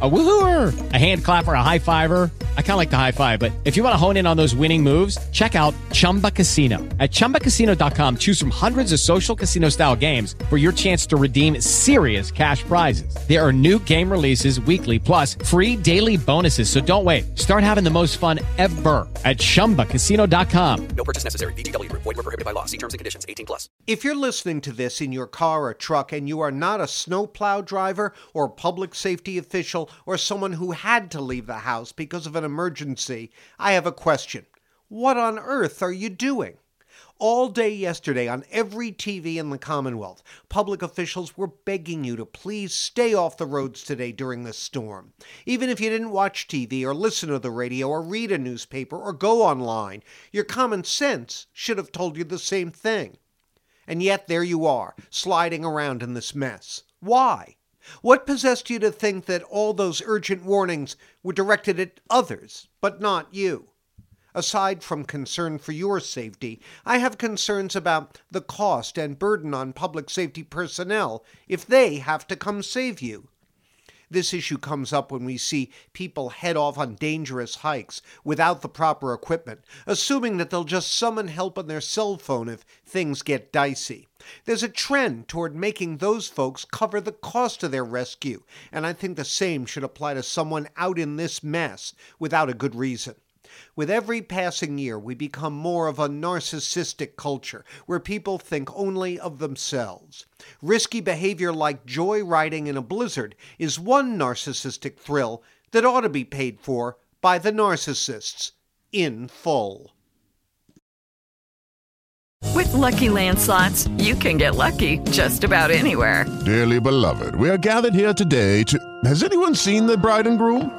A woohooer, a hand clapper, a high fiver. I kind of like the high five, but if you want to hone in on those winning moves, check out Chumba Casino. At ChumbaCasino.com, choose from hundreds of social casino style games for your chance to redeem serious cash prizes. There are new game releases weekly, plus free daily bonuses. So don't wait. Start having the most fun ever at ChumbaCasino.com. No purchase necessary. VGW Group. Void were prohibited by law. See terms and conditions. 18 plus. If you're listening to this in your car or truck and you are not a snowplow driver or public safety official or someone who had to leave the house because of an emergency, I have a question. What on earth are you doing? All day yesterday, on every TV in the Commonwealth, public officials were begging you to please stay off the roads today during this storm. Even if you didn't watch TV or listen to the radio or read a newspaper or go online, your common sense should have told you the same thing. And yet there you are, sliding around in this mess. Why? What possessed you to think that all those urgent warnings were directed at others, but not you? Aside from concern for your safety, I have concerns about the cost and burden on public safety personnel if they have to come save you. This issue comes up when we see people head off on dangerous hikes without the proper equipment, assuming that they'll just summon help on their cell phone if things get dicey. There's a trend toward making those folks cover the cost of their rescue, and I think the same should apply to someone out in this mess without a good reason. With every passing year, we become more of a narcissistic culture where people think only of themselves. Risky behavior like joy riding in a blizzard is one narcissistic thrill that ought to be paid for by the narcissists in full. With Lucky Land slots, you can get lucky just about anywhere. Dearly beloved, we are gathered here today to. Has anyone seen the bride and groom?